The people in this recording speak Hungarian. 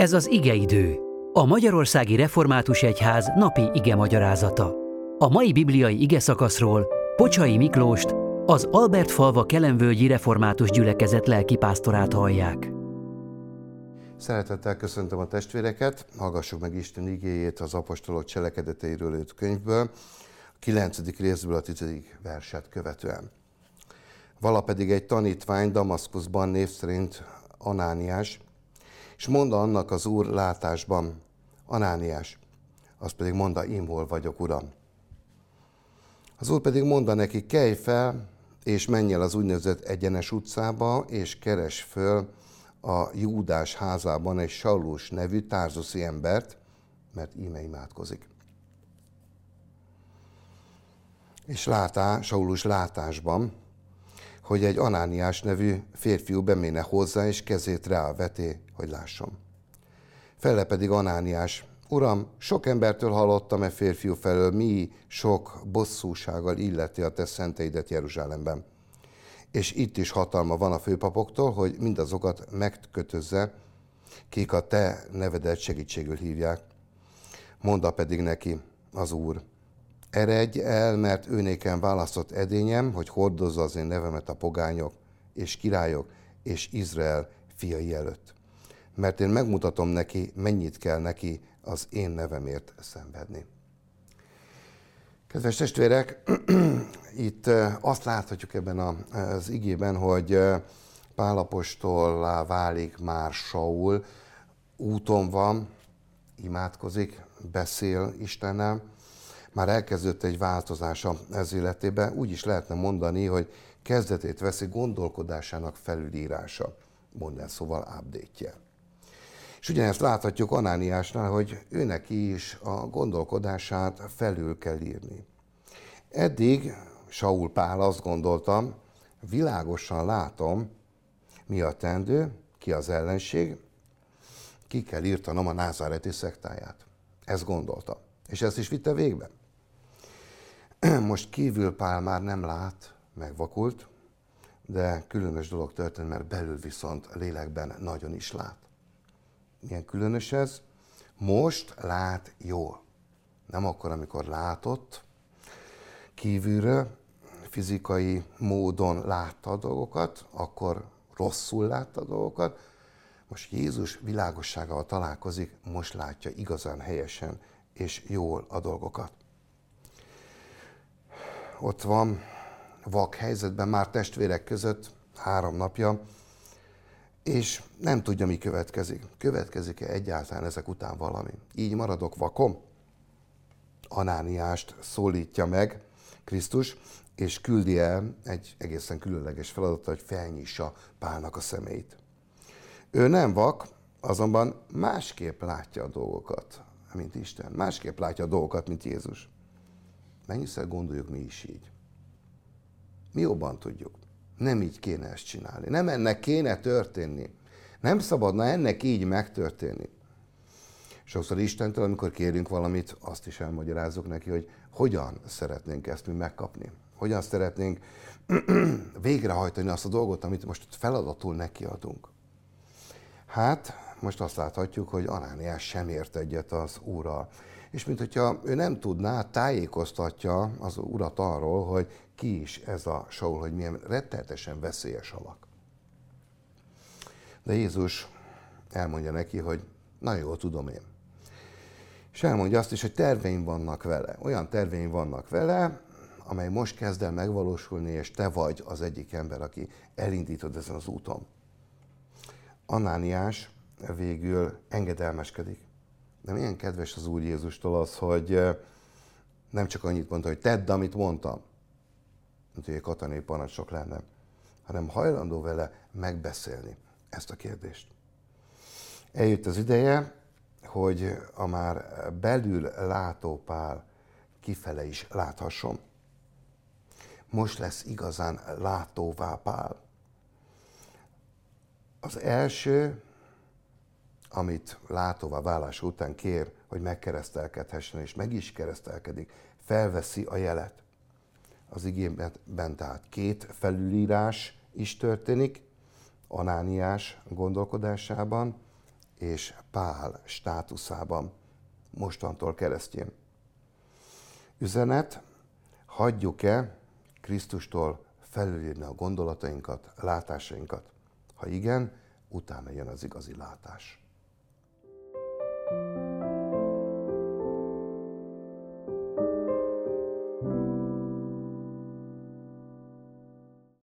Ez az igeidő, a Magyarországi Református Egyház napi ige magyarázata. A mai bibliai ige szakaszról Pocsai Miklóst, az Albert falva Kelenvölgyi Református Gyülekezet lelkipásztorát hallják. Szeretettel köszöntöm a testvéreket, hallgassuk meg Isten igéjét az apostolok cselekedeteiről őt könyvből, a 9. részből a 10. verset követően. Vala pedig egy tanítvány Damaszkuszban név szerint Anániás, és mondta annak az úr látásban, Anániás, az pedig mondta, én hol vagyok, uram. Az úr pedig mondta neki, kelj fel, és menj el az úgynevezett egyenes utcába, és keres föl a Júdás házában egy Saulus nevű tárzuszi embert, mert íme imádkozik. És látá, Saulus látásban, hogy egy Anániás nevű férfiú beméne hozzá, és kezét ráveté, hogy lássam. Fele pedig Anániás, Uram, sok embertől hallottam e férfiú felől, mi sok bosszúsággal illeti a te szenteidet Jeruzsálemben. És itt is hatalma van a főpapoktól, hogy mindazokat megkötözze, kik a te nevedet segítségül hívják. Monda pedig neki az Úr, Eredj el, mert őnéken választott edényem, hogy hordozza az én nevemet a pogányok és királyok és Izrael fiai előtt. Mert én megmutatom neki, mennyit kell neki az én nevemért szenvedni. Kedves testvérek, itt azt láthatjuk ebben az igében, hogy Pálapostollá válik már Saul, úton van, imádkozik, beszél Istennel, már elkezdődött egy változása ez életében. Úgy is lehetne mondani, hogy kezdetét veszi gondolkodásának felülírása, mondja szóval update És ugyanezt láthatjuk Anániásnál, hogy őnek is a gondolkodását felül kell írni. Eddig Saul Pál azt gondoltam, világosan látom, mi a tendő, ki az ellenség, ki kell írtanom a názáreti szektáját. Ezt gondolta. És ezt is vitte végbe. Most kívül Pál már nem lát, megvakult, de különös dolog történt, mert belül viszont lélekben nagyon is lát. Milyen különös ez? Most lát jól. Nem akkor, amikor látott, kívülről, fizikai módon látta a dolgokat, akkor rosszul látta a dolgokat. Most Jézus világossággal találkozik, most látja igazán helyesen és jól a dolgokat ott van vak helyzetben már testvérek között három napja, és nem tudja, mi következik. Következik-e egyáltalán ezek után valami? Így maradok vakom? Anániást szólítja meg Krisztus, és küldi el egy egészen különleges feladat, hogy felnyissa Pálnak a szemét. Ő nem vak, azonban másképp látja a dolgokat, mint Isten. Másképp látja a dolgokat, mint Jézus. Mennyiszer gondoljuk mi is így? Mi jobban tudjuk. Nem így kéne ezt csinálni. Nem ennek kéne történni. Nem szabadna ennek így megtörténni. Sokszor Istentől, amikor kérünk valamit, azt is elmagyarázzuk neki, hogy hogyan szeretnénk ezt mi megkapni. Hogyan szeretnénk végrehajtani azt a dolgot, amit most feladatul nekiadunk. Hát, most azt láthatjuk, hogy Anániás sem ért egyet az úrral és mint hogyha ő nem tudná, tájékoztatja az urat arról, hogy ki is ez a Saul, hogy milyen rettenetesen veszélyes alak. De Jézus elmondja neki, hogy nagyon jól tudom én. És elmondja azt is, hogy terveim vannak vele. Olyan terveim vannak vele, amely most kezd el megvalósulni, és te vagy az egyik ember, aki elindítod ezen az úton. Annániás végül engedelmeskedik. De milyen kedves az Úr Jézustól az, hogy nem csak annyit mondta, hogy tedd, amit mondtam, mint hogy egy katonai parancsok lenne, hanem hajlandó vele megbeszélni ezt a kérdést. Eljött az ideje, hogy a már belül látó pál kifele is láthasson. Most lesz igazán látóvá pál. Az első amit látova vállás után kér, hogy megkeresztelkedhessen, és meg is keresztelkedik, felveszi a jelet. Az igében tehát két felülírás is történik, Anániás gondolkodásában és Pál státuszában, mostantól keresztjén. Üzenet, hagyjuk-e Krisztustól felülírni a gondolatainkat, látásainkat? Ha igen, utána jön az igazi látás.